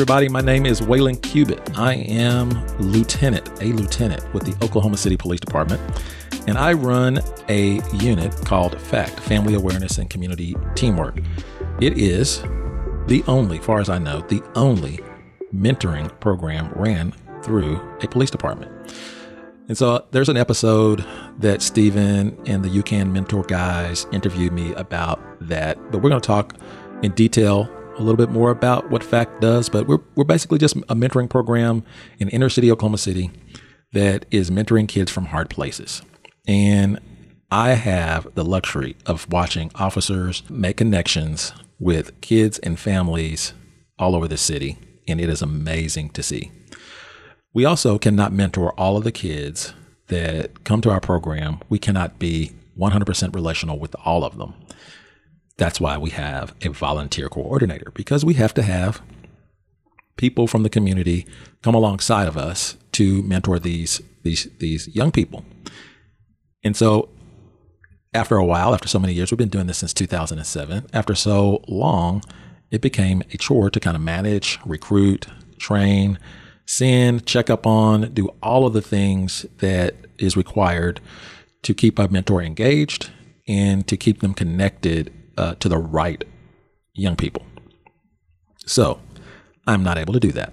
Everybody. My name is Waylon Cubitt. I am lieutenant, a lieutenant with the Oklahoma City Police Department, and I run a unit called FACT, Family Awareness and Community Teamwork. It is the only, far as I know, the only mentoring program ran through a police department. And so there's an episode that Stephen and the UCAN Mentor guys interviewed me about that, but we're going to talk in detail a little bit more about what FACT does, but we're, we're basically just a mentoring program in inner city Oklahoma City that is mentoring kids from hard places. And I have the luxury of watching officers make connections with kids and families all over the city, and it is amazing to see. We also cannot mentor all of the kids that come to our program. We cannot be 100% relational with all of them. That's why we have a volunteer coordinator because we have to have people from the community come alongside of us to mentor these these these young people. And so after a while, after so many years, we've been doing this since 2007. After so long, it became a chore to kind of manage, recruit, train, send, check up on, do all of the things that is required to keep a mentor engaged and to keep them connected uh, to the right young people. So I'm not able to do that.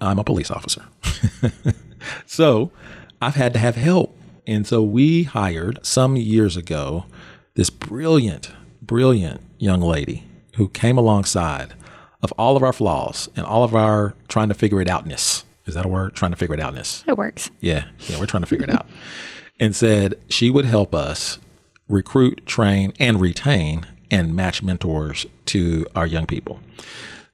I'm a police officer. so I've had to have help. And so we hired some years ago this brilliant, brilliant young lady who came alongside of all of our flaws and all of our trying to figure it outness. Is that a word? Trying to figure it outness. It works. Yeah. Yeah. We're trying to figure it out. And said she would help us recruit, train, and retain and match mentors to our young people.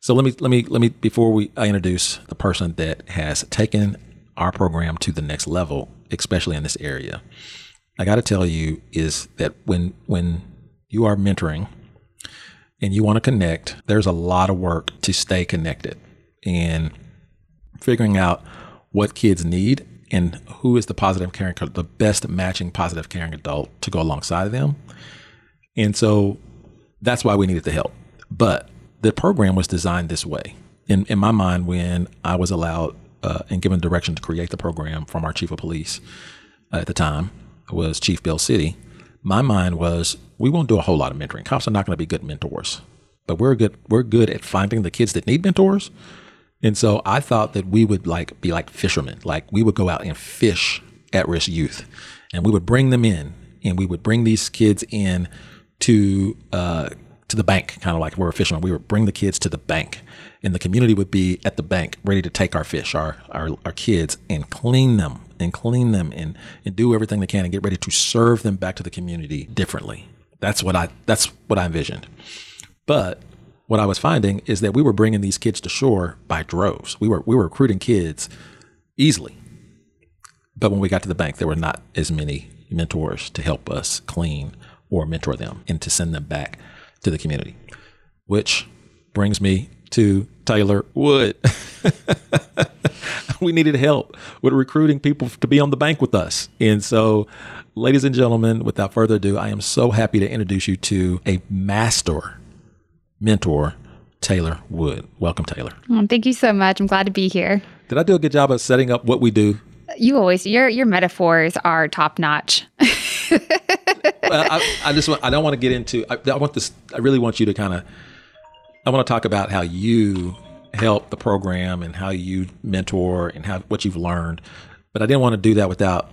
So let me let me let me before we I introduce the person that has taken our program to the next level, especially in this area. I got to tell you is that when when you are mentoring and you want to connect, there's a lot of work to stay connected and figuring out what kids need and who is the positive caring the best matching positive caring adult to go alongside of them. And so that's why we needed the help. But the program was designed this way. In, in my mind, when I was allowed uh, and given direction to create the program from our chief of police uh, at the time, was Chief Bill Citty, my mind was we won't do a whole lot of mentoring. Cops are not going to be good mentors, but we're good. We're good at finding the kids that need mentors. And so I thought that we would like be like fishermen, like we would go out and fish at risk youth, and we would bring them in, and we would bring these kids in to uh, to the bank, kind of like we're a fisherman. We would bring the kids to the bank, and the community would be at the bank ready to take our fish, our our, our kids, and clean them and clean them and and do everything they can and get ready to serve them back to the community differently. That's what I that's what I envisioned. But what I was finding is that we were bringing these kids to shore by droves. We were we were recruiting kids easily. But when we got to the bank, there were not as many mentors to help us clean or mentor them and to send them back to the community. Which brings me to Taylor Wood. we needed help with recruiting people to be on the bank with us. And so, ladies and gentlemen, without further ado, I am so happy to introduce you to a master mentor, Taylor Wood. Welcome, Taylor. Oh, thank you so much. I'm glad to be here. Did I do a good job of setting up what we do? You always your your metaphors are top notch. well, I, I, just want, I don't want to get into, I, I want this, I really want you to kind of, I want to talk about how you help the program and how you mentor and how, what you've learned. But I didn't want to do that without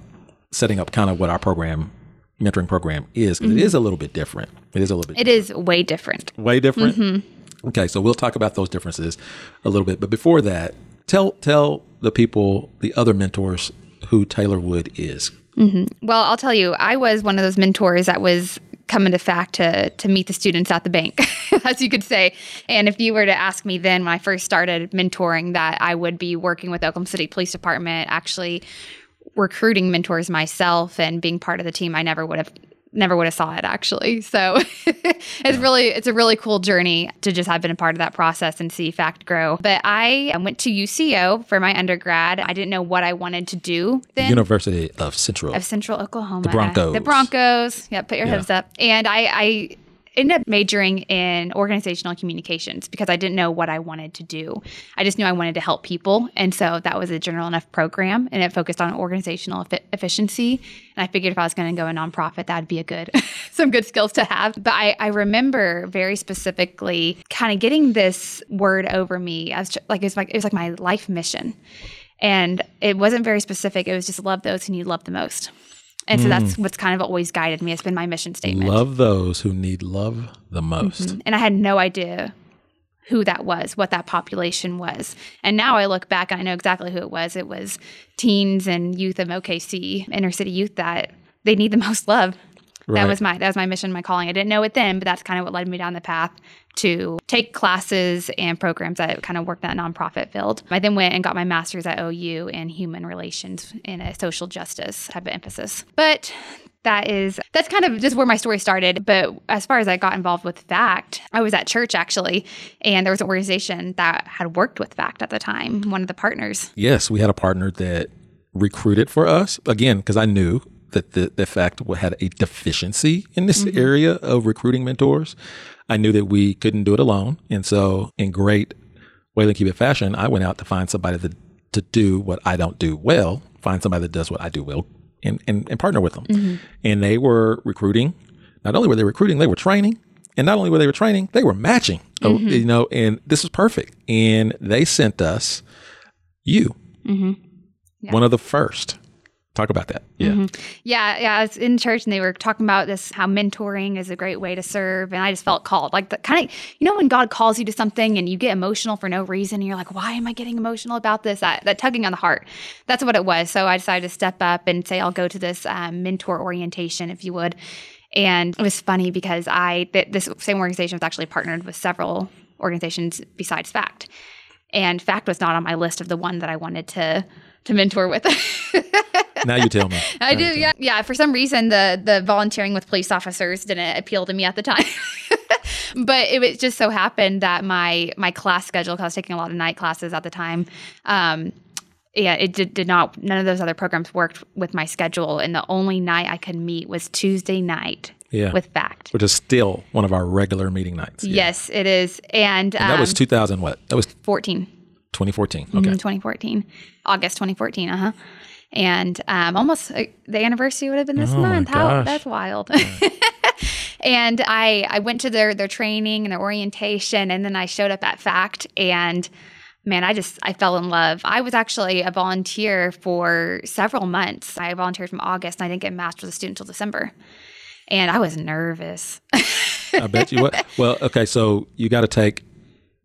setting up kind of what our program, mentoring program is, because mm-hmm. a little bit different. It is a little bit. It different. is way different. Way different. Mm-hmm. Okay. So we'll talk about those differences a little bit. But before that, tell, tell the people, the other mentors who Taylor Wood is. Mm-hmm. Well, I'll tell you, I was one of those mentors that was coming to fact to to meet the students at the bank, as you could say. And if you were to ask me then when I first started mentoring that I would be working with Oklahoma City Police Department, actually recruiting mentors myself and being part of the team, I never would have never would have saw it actually. So it's yeah. really it's a really cool journey to just have been a part of that process and see FACT grow. But I went to UCO for my undergrad. I didn't know what I wanted to do then. University of Central of Central Oklahoma. The Broncos. The Broncos. Yeah, put your yeah. hooves up. And I, I ended up majoring in organizational communications because I didn't know what I wanted to do. I just knew I wanted to help people. And so that was a general enough program and it focused on organizational efficiency. And I figured if I was going to go a nonprofit, that'd be a good, some good skills to have. But I, I remember very specifically kind of getting this word over me as like, it was like, it was like my life mission. And it wasn't very specific. It was just love those who you love the most. And so that's mm. what's kind of always guided me. It's been my mission statement. Love those who need love the most. Mm-hmm. And I had no idea who that was, what that population was. And now I look back and I know exactly who it was. It was teens and youth of OKC, inner city youth that they need the most love. Right. That was my that was my mission, my calling. I didn't know it then, but that's kind of what led me down the path to take classes and programs that kind of worked that nonprofit field. I then went and got my master's at OU in human relations in a social justice type of emphasis. But that is that's kind of just where my story started but as far as i got involved with fact i was at church actually and there was an organization that had worked with fact at the time one of the partners yes we had a partner that recruited for us again because i knew that the, the fact we had a deficiency in this mm-hmm. area of recruiting mentors. I knew that we couldn't do it alone. And so, in great Wayland Cubitt fashion, I went out to find somebody that, to do what I don't do well, find somebody that does what I do well, and, and, and partner with them. Mm-hmm. And they were recruiting. Not only were they recruiting, they were training. And not only were they were training, they were matching. Oh, mm-hmm. You know, and this was perfect. And they sent us you, mm-hmm. yeah. one of the first talk about that. Yeah. Mm-hmm. Yeah. Yeah. I was in church and they were talking about this, how mentoring is a great way to serve. And I just felt called like the kind of, you know, when God calls you to something and you get emotional for no reason and you're like, why am I getting emotional about this? That, tugging on the heart. That's what it was. So I decided to step up and say, I'll go to this um, mentor orientation, if you would. And it was funny because I, th- this same organization was actually partnered with several organizations besides FACT. And FACT was not on my list of the one that I wanted to to mentor with. now you tell me. I now do. Yeah. Yeah. For some reason, the the volunteering with police officers didn't appeal to me at the time. but it was just so happened that my my class schedule, because I was taking a lot of night classes at the time. Um, yeah, it did, did not. None of those other programs worked with my schedule, and the only night I could meet was Tuesday night. Yeah. with fact, which is still one of our regular meeting nights. Yeah. Yes, it is, and, and that was 2000. What? That was 14. 2014. Okay. Mm-hmm, 2014, August 2014. Uh huh and um, almost uh, the anniversary would have been this oh month. How that's wild. and I I went to their their training and their orientation, and then I showed up at Fact and man, I just I fell in love. I was actually a volunteer for several months. I volunteered from August, and I didn't get matched with a student until December, and I was nervous. I bet you. What? Well, okay, so you got to take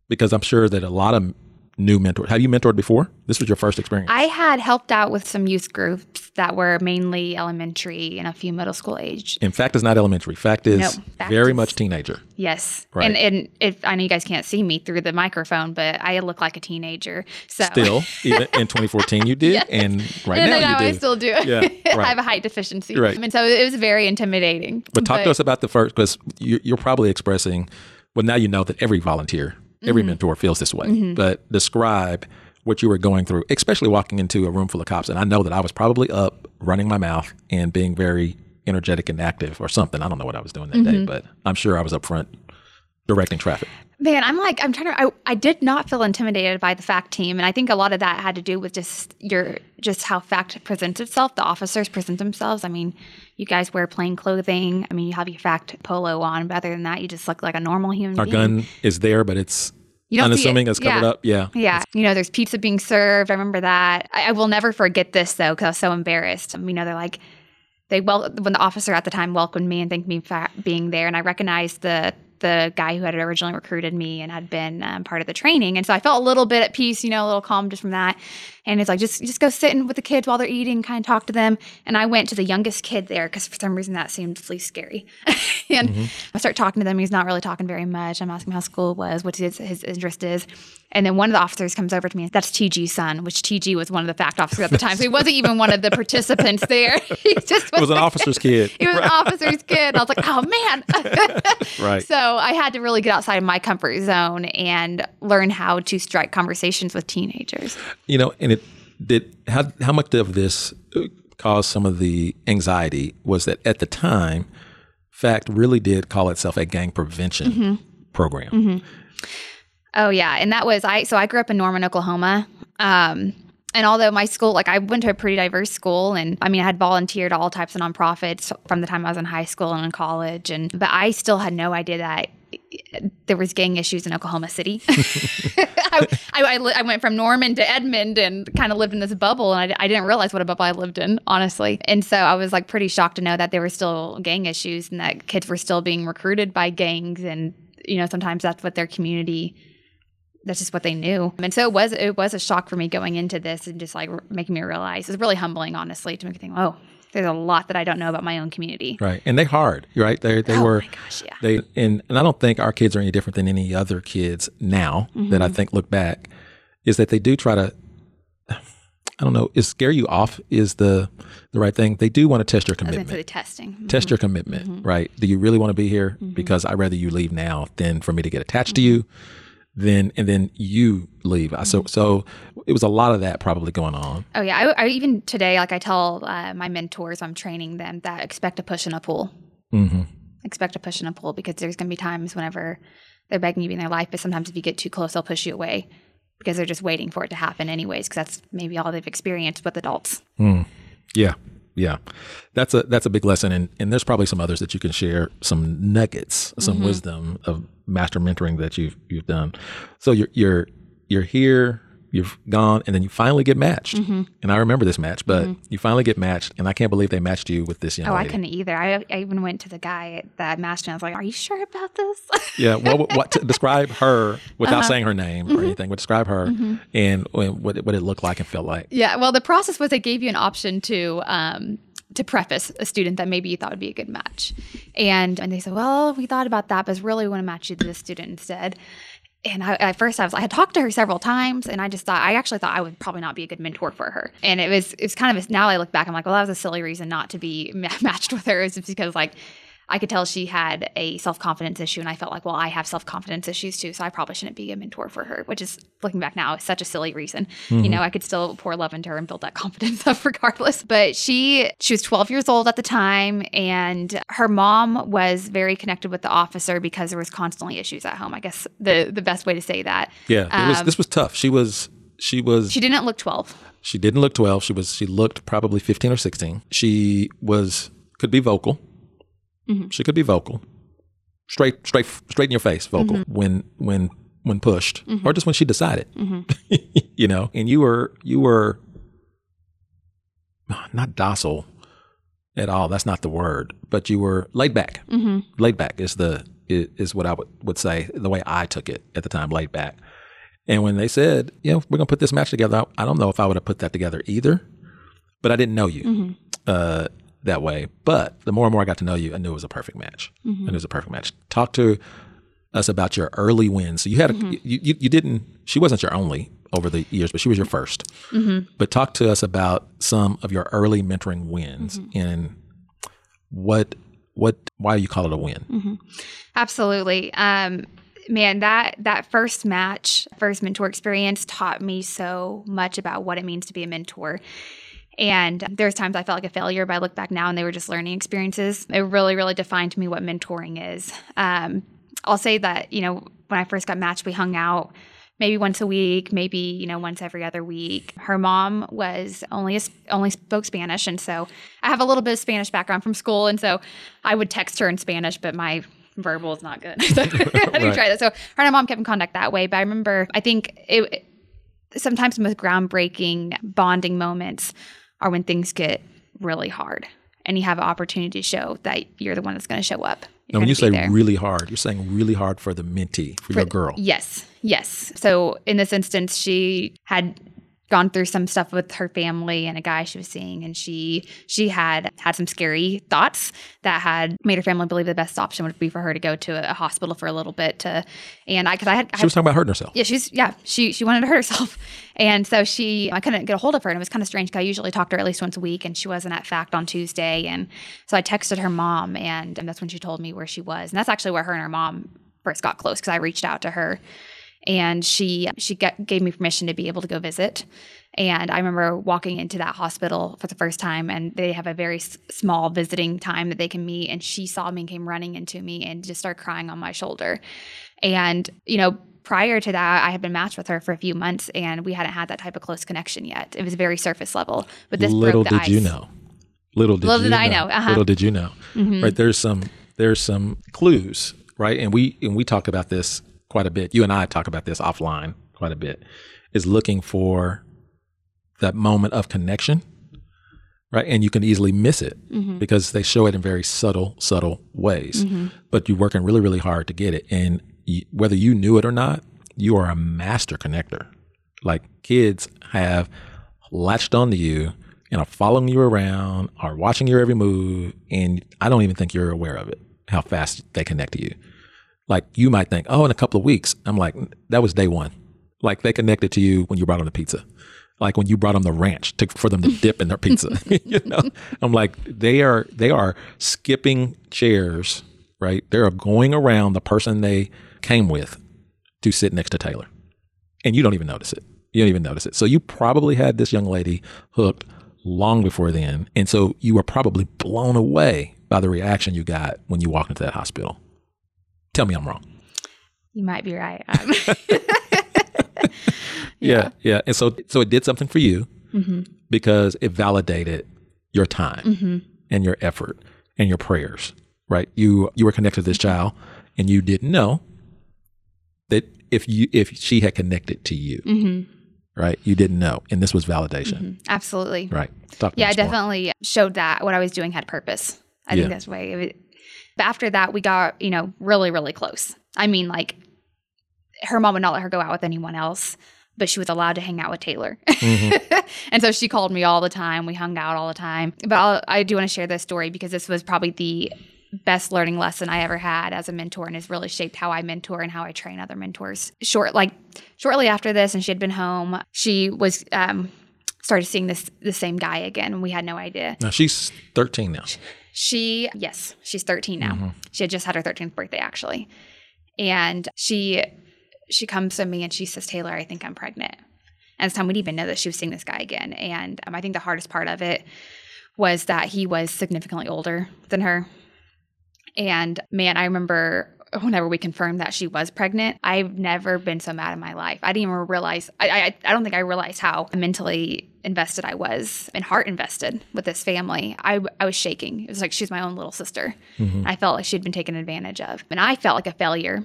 because I'm sure that a lot of new mentor. Have you mentored before? This was your first experience. I had helped out with some youth groups that were mainly elementary and a few middle school age. In fact, it's not elementary. Fact is no, fact very is, much teenager. Yes, right. And and if I know you guys can't see me through the microphone, but I look like a teenager. So still, even in 2014, you did, yes. and right now, now you do. I still do. Yeah, right. I have a height deficiency. Right. And so it was very intimidating. But talk but, to us about the first, because you're probably expressing. Well, now you know that every volunteer Every mm-hmm. mentor feels this way. Mm-hmm. But describe what you were going through, especially walking into a room full of cops. And I know that I was probably up running my mouth and being very energetic and active or something. I don't know what I was doing that mm-hmm. day, but I'm sure I was up front directing traffic. Man, I'm like, I'm trying to, I, I did not feel intimidated by the FACT team. And I think a lot of that had to do with just your, just how FACT presents itself. The officers present themselves. I mean, you guys wear plain clothing. I mean, you have your fact polo on, but other than that, you just look like a normal human Our being. gun is there, but it's you unassuming it. it's covered yeah. up. Yeah. Yeah. You know, there's pizza being served. I remember that. I, I will never forget this though, because I was so embarrassed. You know, they're like, they well when the officer at the time welcomed me and thanked me for being there, and I recognized the the guy who had originally recruited me and had been um, part of the training. And so I felt a little bit at peace, you know, a little calm just from that. And it's like, just, just go sit in with the kids while they're eating, kind of talk to them. And I went to the youngest kid there because for some reason that seemed least scary. and mm-hmm. I start talking to them. He's not really talking very much. I'm asking how school was, what his, his interest is. And then one of the officers comes over to me. That's TG's son, which TG was one of the fact officers at the time. So he wasn't even one of the participants there. He just was, was an officer's kid. he was right. an officer's kid. I was like, oh man. right. So I had to really get outside of my comfort zone and learn how to strike conversations with teenagers. You know, and it did how how much of this caused some of the anxiety was that at the time, FACT really did call itself a gang prevention mm-hmm. program. Mm-hmm. Oh yeah, and that was I. So I grew up in Norman, Oklahoma. Um, and although my school, like I went to a pretty diverse school, and I mean, I had volunteered all types of nonprofits from the time I was in high school and in college, and but I still had no idea that there was gang issues in Oklahoma City. I, I, I, went from Norman to Edmond and kind of lived in this bubble, and I, I, didn't realize what a bubble I lived in, honestly. And so I was like pretty shocked to know that there were still gang issues and that kids were still being recruited by gangs, and you know sometimes that's what their community that's just what they knew. And so it was it was a shock for me going into this and just like making me realize it was really humbling, honestly, to make me think, oh, there's a lot that I don't know about my own community. Right, and they hard, right? They they oh were, gosh, yeah. They and and I don't think our kids are any different than any other kids now mm-hmm. that I think look back, is that they do try to. I don't know. Is scare you off is the the right thing. They do want to test your commitment. the testing. Mm-hmm. Test your commitment, mm-hmm. right? Do you really want to be here? Mm-hmm. Because I'd rather you leave now than for me to get attached to you then and then you leave. Mm-hmm. So so it was a lot of that probably going on. Oh yeah, I, I even today like I tell uh, my mentors I'm training them that expect a push and a pull. Mm-hmm. Expect a push and a pull because there's going to be times whenever they're begging you in their life, but sometimes if you get too close, they'll push you away because they're just waiting for it to happen anyways because that's maybe all they've experienced with adults. Mm. Yeah, yeah, that's a that's a big lesson, and and there's probably some others that you can share some nuggets, some mm-hmm. wisdom of master mentoring that you've you've done. So you're you're you're here, you've gone, and then you finally get matched. Mm-hmm. And I remember this match, but mm-hmm. you finally get matched, and I can't believe they matched you with this young. Oh, lady. I couldn't either. I, I even went to the guy that matched me. I was like, "Are you sure about this?" yeah. Well, what, what to describe her without uh-huh. saying her name or mm-hmm. anything? But describe her mm-hmm. and what it, what it looked like and felt like. Yeah. Well, the process was they gave you an option to. Um, to preface a student that maybe you thought would be a good match. And and they said, well, we thought about that, but really we want to match you to this student instead. And I, at first, I was I had talked to her several times, and I just thought I actually thought I would probably not be a good mentor for her. And it was it's kind of now I look back, I'm like, well, that was a silly reason not to be matched with her. Is because like I could tell she had a self confidence issue, and I felt like, well, I have self confidence issues too, so I probably shouldn't be a mentor for her. Which is looking back now, is such a silly reason. Mm-hmm. You know, I could still pour love into her and build that confidence up regardless. But she she was 12 years old at the time, and her mom was very connected with the officer because there was constantly issues at home. I guess the the best way to say that. Yeah, um, was, this was tough. She was she was she didn't look 12 she didn't look 12 she was she looked probably 15 or 16 she was could be vocal Mm-hmm. She could be vocal, straight, straight, straight in your face, vocal mm-hmm. when when when pushed, mm-hmm. or just when she decided. Mm-hmm. you know, and you were you were not docile at all. That's not the word, but you were laid back. Mm-hmm. Laid back is the is what I would, would say the way I took it at the time. Laid back. And when they said, you know, we're going to put this match together, I, I, don't know if I would have put that together either, but I didn't know you. Mm-hmm. Uh, that way. But the more and more I got to know you, I knew it was a perfect match. Mm-hmm. I knew it was a perfect match. Talk to us about your early wins. So you had a, mm-hmm. you, you, you didn't she wasn't your only over the years, but she was your 1st mm-hmm. But talk to us about some of your early mentoring wins mm-hmm. and what what why you call it a win. Mm-hmm. Absolutely. Um, man, that that first match, first mentor experience taught me so much about what it means to be a mentor. And there's times I felt like a failure, but I look back now and they were just learning experiences. It really, really defined to me what mentoring is. Um, I'll say that, you know, when I first got matched, we hung out maybe once a week, maybe you know once every other week. Her mom was only a, only spoke Spanish, and so I have a little bit of Spanish background from school, and so I would text her in Spanish, but my verbal is not good. so I didn't right. try that. So her and my mom kept in contact that way. But I remember, I think it sometimes the most groundbreaking bonding moments are when things get really hard and you have an opportunity to show that you're the one that's going to show up. You're Now, when you say there. really hard, you're saying really hard for the mentee, for, your girl. Yes, yes. So in this instance, she had gone through some stuff with her family and a guy she was seeing, and she she had had some scary thoughts that had made her family believe the best option would be for her to go to a hospital for a little bit to, and I because I had, I She was talking about hurting herself. yeah, she's yeah, she she wanted to hurt herself, and so she I couldn't get a hold of her, and it was kind of strange because I usually talk to her at least once a week, and she wasn't at Fact on Tuesday, and so I texted her mom, and, and that's when she told me where she was, and that's actually where her and her mom first got close because I reached out to her, and she she gave me permission to be able to go visit. And I remember walking into that hospital for the first time, and they have a very s- small visiting time that they can meet. And she saw me and came running into me and just started crying on my shoulder. And, you know, prior to that, I had been matched with her for a few months and we hadn't had that type of close connection yet. It was very surface level. But this Little broke the did you know. Little did Little did know. I know, uh-huh. Little did you know. Mhm. Right there's some there's some clues, right? And we and we talk about this quite a bit. You and I talk about this offline quite a bit. Is looking for that moment of connection, right? And you can easily miss it Mm-hmm. because they show it in very subtle, subtle ways. But you're working really, really hard to get it. And whether you knew it or not, you are a master connector. Like kids have latched onto you and are following you around, are watching your every move, and I don't even think you're aware of it, how fast they connect to you. Like you might think, oh, in a couple of weeks. I'm like, that was day one. Like they connected to you when you brought them the pizza. Like when you brought them the ranch to, for them to dip in their pizza. you know, I'm like, they are they are skipping chairs, right? They are going around the person they came with to sit next to Taylor, and you don't even notice it. You don't even notice it. So you probably had this young lady hooked long before then, and so you were probably blown away by the reaction you got when you walked into that hospital. Tell me I'm wrong. You might be right. Um, Yeah, yeah. And so so it did something for you mhm, because it validated your time mhm. and your effort and your prayers. Right? You you were connected to this child and you didn't know that if you if she had connected to you, Mhm. right? You didn't know. And this was validation. Absolutely. Right. Talk Yeah, I us more. definitely showed that what I was doing had purpose. I Yeah. think that's why. It was, but after that, we got you know really really close. I mean, like her mom would not let her go out with anyone else, but she was allowed to hang out with Taylor. Mhm. and so she called me all the time. We hung out all the time. But I'll, I do want to share this story because this was probably the best learning lesson I ever had as a mentor and has really shaped how I mentor and how I train other mentors. Short like shortly after this and she had been home, she was um started seeing this the same guy again and we had no idea. Now she's 13 now. She yes, she's 13 now. Mhm. She had just had her 13th birthday actually. And she she comes to me and she says, "Taylor, I think I'm pregnant." And this time we didn't even know that she was seeing this guy again. And um, I think the hardest part of it was that he was significantly older than her. And man, I remember whenever we confirmed that she was pregnant, I've never been so mad in my life. I didn't even realize, I, I, I don't think I realized how mentally invested I was and heart invested with this family. I, I was shaking. It was like she's my own little sister. Mhm. I felt like she'd been taken advantage of. And I felt like a failure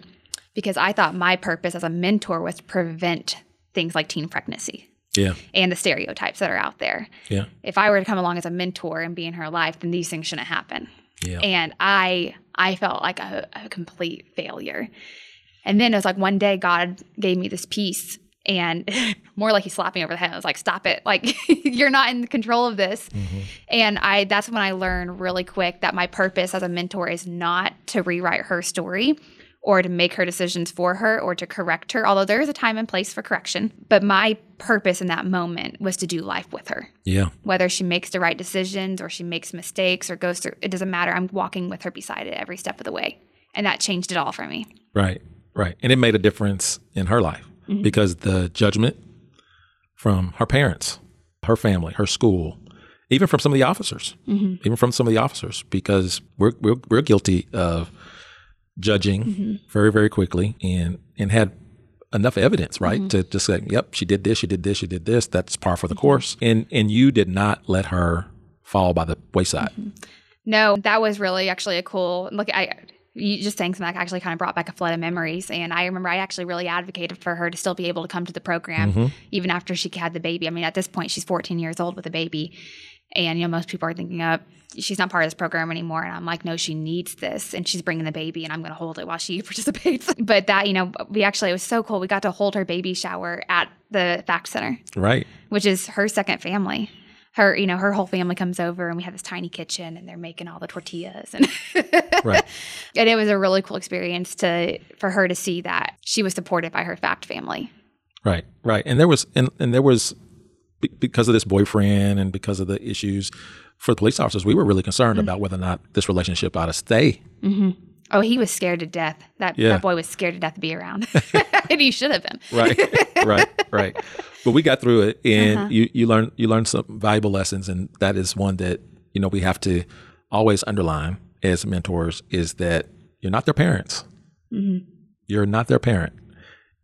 because I thought my purpose as a mentor was to prevent things like teen pregnancy Yeah. and the stereotypes that are out there. Yeah. If I were to come along as a mentor and be in her life, then these things shouldn't happen. Yeah. And I I felt like a, a complete failure. And then it was like one day God gave me this peace and more like he slapped me over the head. I was like, stop it. Like you're not in control of this. Mhm. And I that's when I learned really quick that my purpose as a mentor is not to rewrite her story or to make her decisions for her or to correct her, although there is a time and place for correction. But my purpose in that moment was to do life with her. Yeah. Whether she makes the right decisions or she makes mistakes or goes through it doesn't matter. I'm walking with her beside it every step of the way. And that changed it all for me. Right. Right. And it made a difference in her life Mm-hmm. because the judgment from her parents, her family, her school, even from some of the officers, Mm-hmm. even from some of the officers, because we're, we're, we're guilty of judging Mm-hmm. very, very quickly and, and had enough evidence, right? Mm-hmm. To just say, yep, she did this, she did this, she did this. That's par Mm-hmm. for the course. And, and you did not let her fall by the wayside. Mm-hmm. No, that was really actually a cool look. I you just saying something that actually kind of brought back a flood of memories. And I remember I actually really advocated for her to still be able to come to the program Mhm. even after she had the baby. I mean, at this point, she's 14 years old with a baby. And, you know, most people are thinking of, she's not part of this program anymore. And I'm like, no, she needs this. And she's bringing the baby and I'm going to hold it while she participates. but that, you know, we actually, it was so cool. We got to hold her baby shower at the FACT Center. Right. Which is her second family. Her, you know, her whole family comes over and we have this tiny kitchen and they're making all the tortillas and right. And it was a really cool experience to for her to see that she was supported by her FACT family. Right, right. And there was and, and there was because of this boyfriend and because of the issues for the police officers, we were really concerned mm-hmm. about whether or not this relationship ought to stay. Mm-hmm. Oh, he was scared to death. That yeah. that boy was scared to death to be around, and he should have been. right, right, right. But we got through it, and uh-huh. you you learn you learn some valuable lessons, and that is one that you know we have to always underline as mentors is that you're not their parents. Mm-hmm. You're not their parent,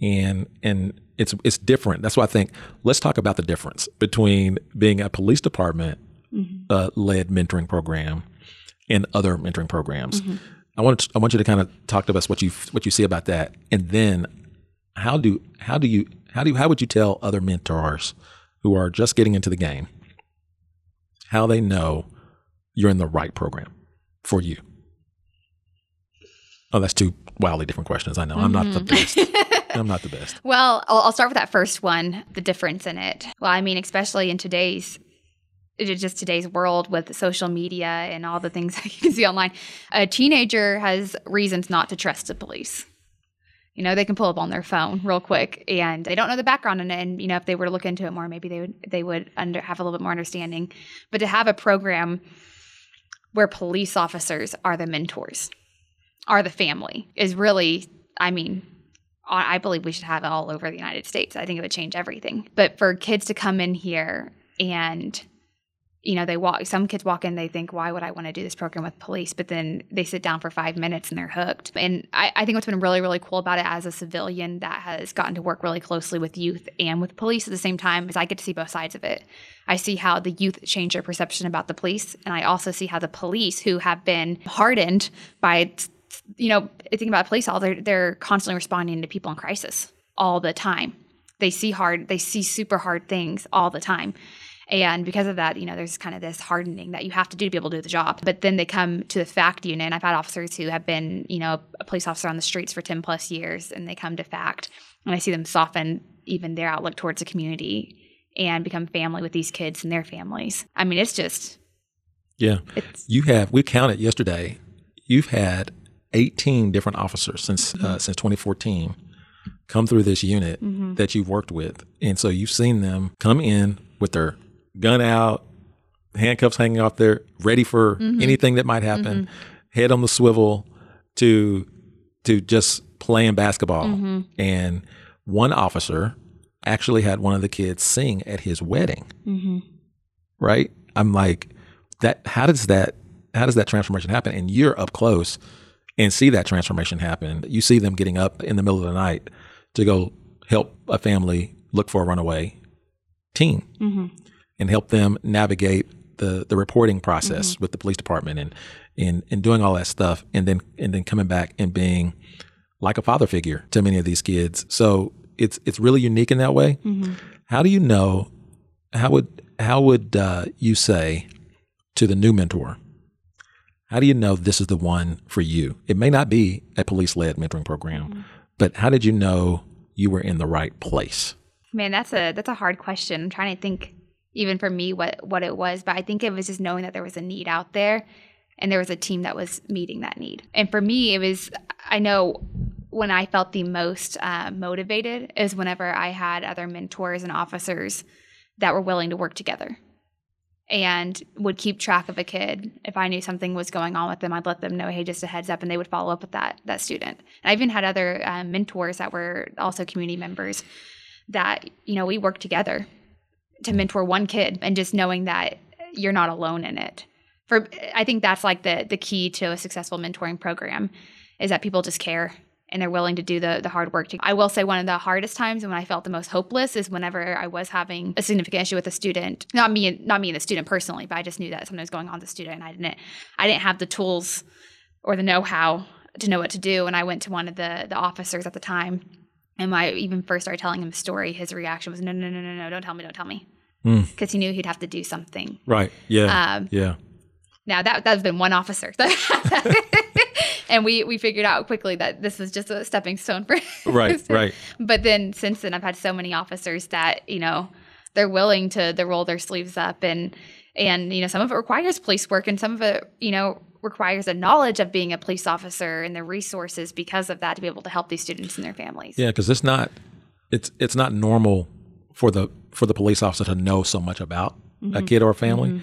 and and it's it's different. That's why I think let's talk about the difference between being a police department mm-hmm. uh, led mentoring program and other mentoring programs. Mm-hmm. I want to, I want you to kind of talk to us what you what you see about that, and then how do how do you how do you, how would you tell other mentors who are just getting into the game how they know you're in the right program for you? Oh, that's two wildly different questions. I know. Mm-hmm. I'm not the mm-hmm. best. I'm not the best. Well, I'll, I'll start with that first one, the difference in it. Well, I mean, especially in today's just today's world with social media and all the things that you can see online, a teenager has reasons not to trust the police. You know, they can pull up on their phone real quick and they don't know the background. And, you know, if they were to look into it more, maybe they would they would under, have a little bit more understanding. But to have a program where police officers are the mentors, are the family, is really, I mean, I believe we should have it all over the United States. I think it would change everything. But for kids to come in here and you know, they walk, some kids walk in, they think, why would I want to do this program with police? But then they sit down for five minutes and they're hooked. And I, I, think what's been really, really cool about it as a civilian that has gotten to work really closely with youth and with police at the same time is I get to see both sides of it. I see how the youth change their perception about the police. And I also see how the police who have been hardened by, you know, thinking about police, all they're, they're constantly responding to people in crisis all the time. They see hard, they see super hard things all the time. And because of that, you know, there's kind of this hardening that you have to do to be able to do the job. But then they come to the FACT unit. And I've had officers who have been, you know, a police officer on the streets for 10 plus years and they come to FACT and I see them soften even their outlook towards the community and become family with these kids and their families. I mean, it's just. Yeah. It's, you have, we counted yesterday, you've had 18 different officers since, uh, mm-hmm. uh, since 2014 come through this unit mm-hmm. that you've worked with. And so you've seen them come in with their gun out, handcuffs hanging off there, ready for mm-hmm. anything that might happen, mm-hmm. head on the swivel to to just playing basketball. Mm-hmm. And one officer actually had one of the kids sing at his wedding. Mm-hmm. Right? I'm like, that. How does that? How does that transformation happen? And you're up close and see that transformation happen. You see them getting up in the middle of the night to go help a family look for a runaway teen. Mm-hmm and help them navigate the the reporting process mm-hmm. with the police department and and and doing all that stuff and then and then coming back and being like a father figure to many of these kids. So it's it's really unique in that way. Mm-hmm. How do you know? How would how would uh, you say to the new mentor? How do you know this is the one for you? It may not be a police led mentoring program, mm-hmm. but how did you know you were in the right place? Man, that's a that's a hard question. I'm trying to think even for me what what it was but i think it was just knowing that there was a need out there and there was a team that was meeting that need and for me it was i know when i felt the most uh, motivated is whenever i had other mentors and officers that were willing to work together and would keep track of a kid. If i knew something was going on with them i'd let them know hey just a heads up and they would follow up with that that student. And i even had other uh, mentors that were also community members that you know we worked together to mentor one kid and just knowing that you're not alone in it. For I think that's like the the key to a successful mentoring program is that people just care and they're willing to do the the hard work. To, I will say one of the hardest times and when I felt the most hopeless is whenever I was having a significant issue with a student. Not me, not me and the student personally, but I just knew that something was going on with the student, and I didn't I didn't have the tools or the know how to know what to do. And I went to one of the the officers at the time, and when I even first started telling him the story, his reaction was, "No, no, no, no, no! Don't tell me! Don't tell me!" because he knew he'd have to do something. Right. Yeah. Um, yeah. Now that that's been one officer, and we we figured out quickly that this was just a stepping stone for Right. Right. But then since then, I've had so many officers that you know they're willing to to roll their sleeves up and and you know some of it requires police work and some of it you know requires a knowledge of being a police officer and the resources because of that to be able to help these students and their families. Yeah, because it's not it's it's not normal for the for the police officer to know so much about a mm-hmm. kid or a family. Mm-hmm.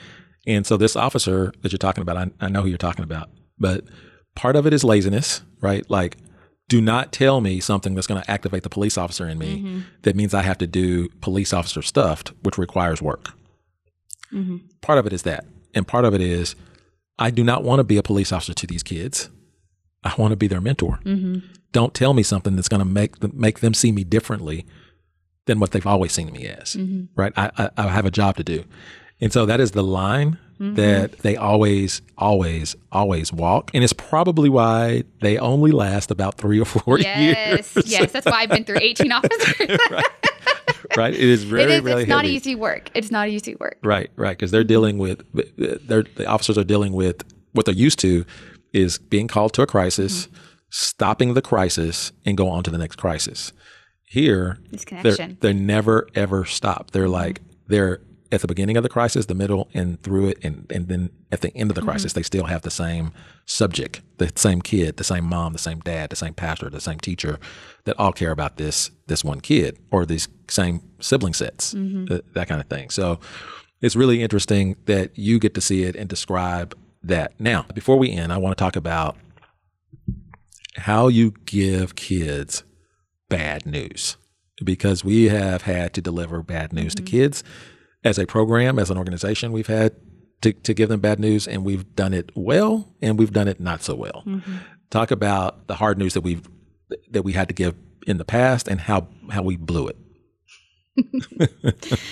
And so this officer that you're talking about, I, I know who you're talking about, but part of it is laziness, right? Like, do not tell me something that's going to activate the police officer in me mm-hmm. that means I have to do police officer stuff, which requires work. Mm-hmm. Part of it is that. And part of it is I do not want to be a police officer to these kids. I want to be their mentor. Mm-hmm. Don't tell me something that's going to make them, make them see me differently than what they've always seen me as. Right? I, I, I have a job to do, and so that is the line that they always, always, always walk, and it's probably why they only last about three or four Yes, years. yes, Yes. that's why I've been through 18 officers. right? It is very, it is. really It's not heavy. easy work. It's not easy work. Right, right, because they're dealing with they're the officers are dealing with what they're used to is being called to a crisis, Mm-hmm. stopping the crisis, and go on to the next crisis. Here, This they're connection. they're never ever stop. They're like they're at the beginning of the crisis, the middle, and through it, and and then at the end of the mm-hmm. crisis, they still have the same subject, the same kid, the same mom, the same dad, the same pastor, the same teacher, that all care about this this one kid or these same sibling sets, th- that kind of thing. So it's really interesting that you get to see it and describe that. Now, before we end, I want to talk about how you give kids bad news because we have had to deliver bad news to mm-hmm. kids as a program, as an organization. We've had to, to give them bad news, and we've done it well, and we've done it not so well. Mm-hmm. Talk about the hard news that we've that we had to give in the past, and how how we blew it.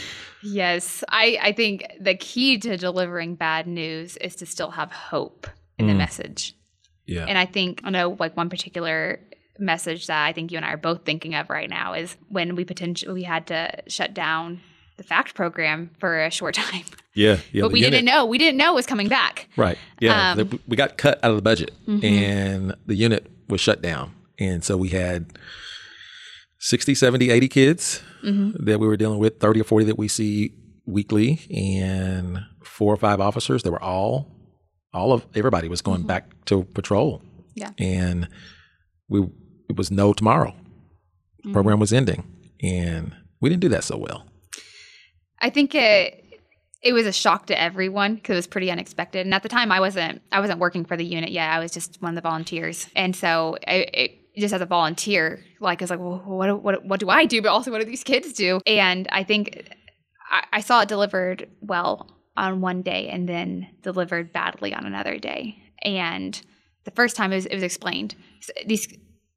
Yes, I, I think the key to delivering bad news is to still have hope in the mm. message. Yeah, And I think I know like one particular message that I think you and I are both thinking of right now is when we potentially we had to shut down the fact program for a short time, yeah, yeah. but we unit- didn't know we didn't know it was coming back. Right. Yeah. Um, The- we got cut out of the budget mm-hmm. and the unit was shut down. And so we had 60, 70, 80 kids mm-hmm. that we were dealing with, 30 or 40 that we see weekly, and four or five officers. They were all, all of everybody was going mm-hmm. back to patrol. Yeah. And we, it was no tomorrow. Program was ending. And we didn't do that so well. I think it it was a shock to everyone because it was pretty unexpected. And at the time, I wasn't I wasn't working for the unit yet. I was just one of the volunteers, and so I, it, just as a volunteer, like I was like, well, what what what do I do? But also, what do these kids do? And I think I, I saw it delivered well on one day, and then delivered badly on another day. And the first time it was, it was explained. So these,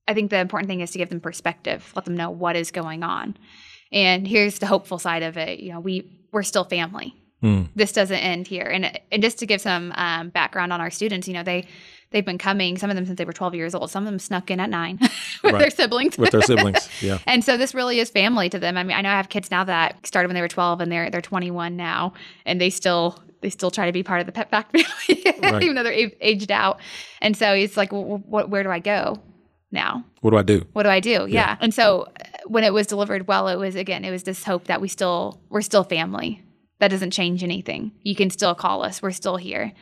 I think the important thing is to give them perspective, let them know what is going on. And here's the hopeful side of it. You know, we we're still family. Mm. This doesn't end here. And and just to give some um, background on our students, you know, they they've been coming. Some of them since they were 12 years old. Some of them snuck in at nine with Right. their siblings. With their siblings. Yeah. And so this really is family to them. I mean, I know I have kids now that started when they were 12 and they're they're 21 now, and they still they still try to be part of the pet back family, Right. even though they're a- aged out. And so it's like, well, what, where do I go now? What do I do? What do I do? Yeah. And so when it was delivered well, it was again, it was this hope that we still we're still family. That doesn't change anything. You can still call us. We're still here.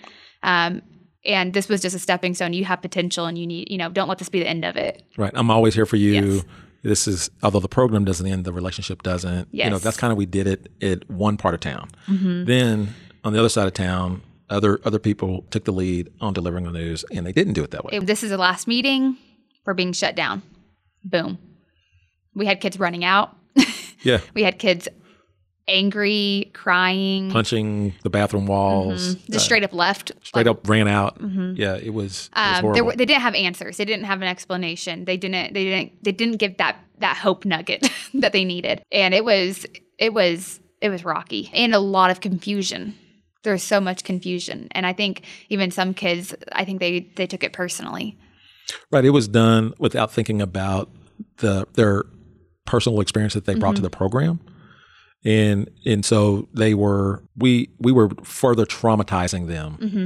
Um, and this was just a stepping stone. You have potential, and you need you know don't let this be the end of it. Right. I'm always here for you. Yes. This is although the program doesn't end, the relationship doesn't. Yes. You know, that's kind of we did it at one part of town. Then on the other side of town, other other people took the lead on delivering the news, and they didn't do it that way. It- this is the last meeting. We're being shut down. Boom. We had kids running out. yeah, We had kids angry, crying, punching the bathroom walls, mm-hmm. just uh, straight up left. straight up ran out. Mm-hmm. Yeah, it was. It was Um, were, they didn't have answers. They didn't have an explanation. They didn't. They didn't. They didn't give that that hope nugget that they needed. And it was. It was. It was rocky and a lot of confusion. There was so much confusion, and I think even some kids. I think they they took it personally. Right. It was done without thinking about the their personal experience that they brought to mm-hmm. the program. And and so they were we we were further traumatizing them mm-hmm.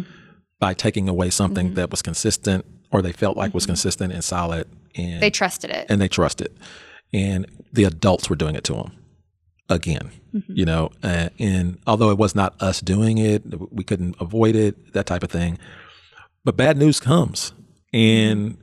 by taking away something mm-hmm. that was consistent or they felt like was consistent and solid and They trusted it. and they trusted. And the adults were doing it to them again, you know. Uh, and although it was not us doing it, we couldn't avoid it, that type of thing. But bad news comes, and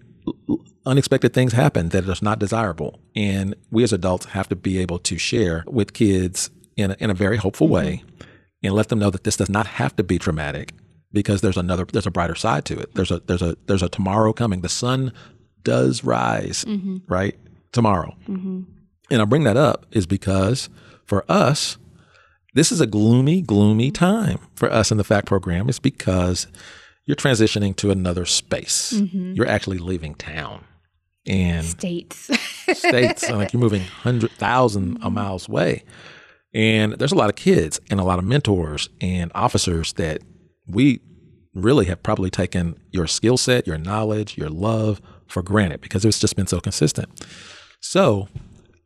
l- unexpected things happen that is not desirable. And we as adults have to be able to share with kids in a, in a very hopeful way, mm-hmm. and let them know that this does not have to be traumatic because there's another there's a brighter side to it. There's a there's a there's a tomorrow coming. The sun does rise, mm-hmm. right? Tomorrow. Mm-hmm. And I bring that up is because for us, this is a gloomy, gloomy time for us in the FACT program. It's because you're transitioning to another space. You're actually leaving town and States. states. like you're moving hundred thousand mm-hmm. miles away, and there's a lot of kids and a lot of mentors and officers that we really have probably taken your skill set, your knowledge, your love for granted because it's just been so consistent. So,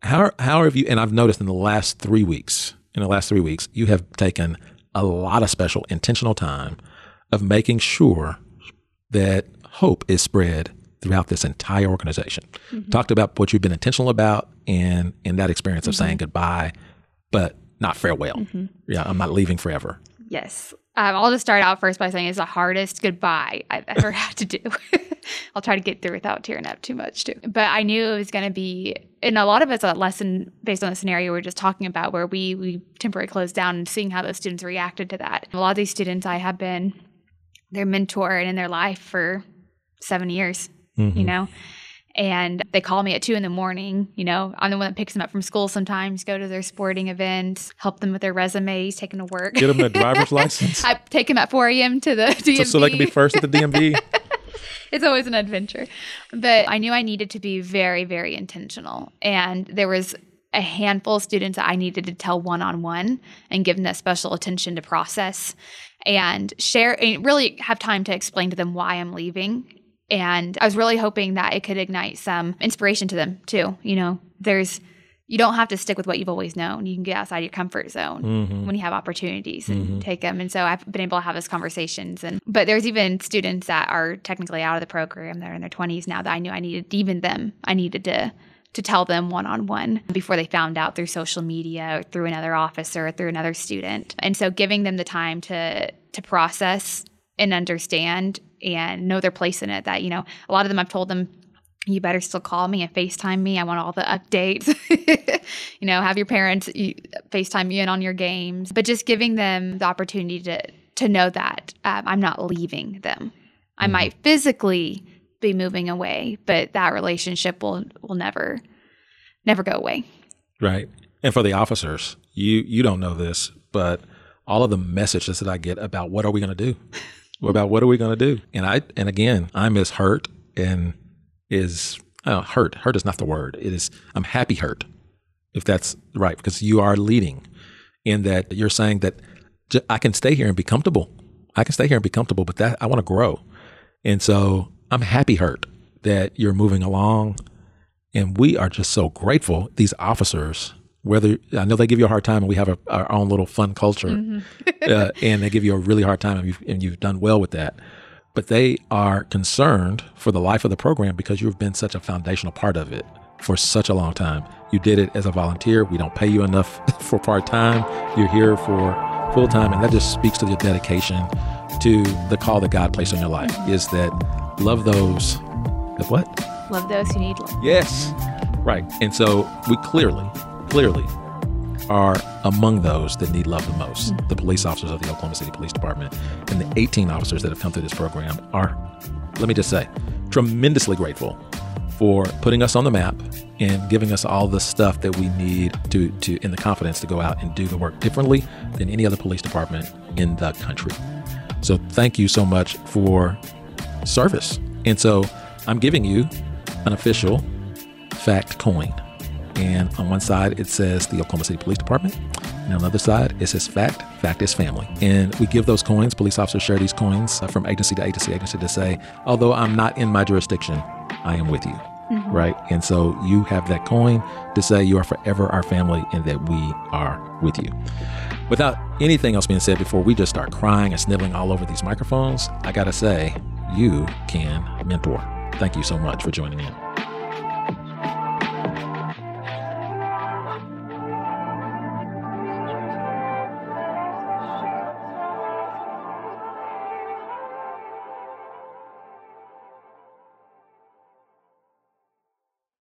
how how have you? And I've noticed in the last three weeks, in the last three weeks, you have taken a lot of special, intentional time of making sure that hope is spread throughout this entire organization. Mm-hmm. Talked about what you've been intentional about and in that experience of mm-hmm. saying goodbye, but not farewell. Mm-hmm. Yeah, I'm not leaving forever. Yes. Um, I'll just start out first by saying it's the hardest goodbye I've ever had to do. I'll try to get through without tearing up too much, too. But I knew it was going to be, and a lot of it's a lesson based on the scenario we are just talking about, where we we temporarily closed down and seeing how those students reacted to that. A lot of these students, I have been their mentor and in their life for seven years, you mm-hmm. know. And they call me at two in the morning. You know, I'm the one that picks them up from school sometimes, go to their sporting events, help them with their resumes, take them to work. Get them a driver's license I take them at 4 a.m. to the DMV. so, so they can be first at the DMV. it's always an adventure. But I knew I needed to be very, very intentional. And there was a handful of students that I needed to tell one on one and give them that special attention to process and share and really have time to explain to them why I'm leaving. And I was really hoping that it could ignite some inspiration to them too. You know, there's you don't have to stick with what you've always known. You can get outside your comfort zone mm-hmm. when you have opportunities and mm-hmm. take them. And so I've been able to have those conversations. And but there's even students that are technically out of the program. They're in their 20s now that I knew I needed even them. I needed to to tell them one on one before they found out through social media or through another officer or through another student. And so giving them the time to to process and understand and know their place in it that you know a lot of them I've told them you better still call me and FaceTime me. I want all the updates. you know, have your parents FaceTime you in on your games, but just giving them the opportunity to to know that um, I'm not leaving them. I might physically be moving away, but that relationship will will never never go away. Right. And for the officers, you you don't know this, but all of the messages that I get about what are we going to do? About what are we going to do? And I and again, I'm as hurt and is uh, hurt. Hurt is not the word. It is I'm happy hurt, if that's right, because you are leading in that you're saying that I can stay here and be comfortable. I can stay here and be comfortable, but that I want to grow. And so I'm happy hurt that you're moving along and we are just so grateful, these officers, whether I know they give you a hard time and we have a, our own little fun culture uh, and they give you a really hard time and you've, and you've done well with that. But they are concerned for the life of the program because you've been such a foundational part of it for such a long time. You did it as a volunteer. We don't pay you enough for part time. You're here for full time. And that just speaks to your dedication to the call that God placed on your life is that love those that what? Love those who need love. Yes. Right. And so we clearly, clearly are among those that need love the most. Hmm. The police officers of the Oklahoma City Police Department and the 18 officers that have come through this program are, let me just say, tremendously grateful for putting us on the map and giving us all the stuff that we need to, to in the confidence to go out and do the work differently than any other police department in the country. So thank you so much for service. And so I'm giving you an official fact coin. And on one side, it says the Oklahoma City Police Department. And on the other side, it says fact. Fact is family. And we give those coins. Police officers share these coins uh, from agency to agency, agency to say, although I'm not in my jurisdiction, I am with you. mm-hmm. right? And so you have that coin to say you are forever our family and that we are with you. Without anything else being said before we just start crying and sniveling all over these microphones, I got to say, you can mentor. Thank you so much for joining in.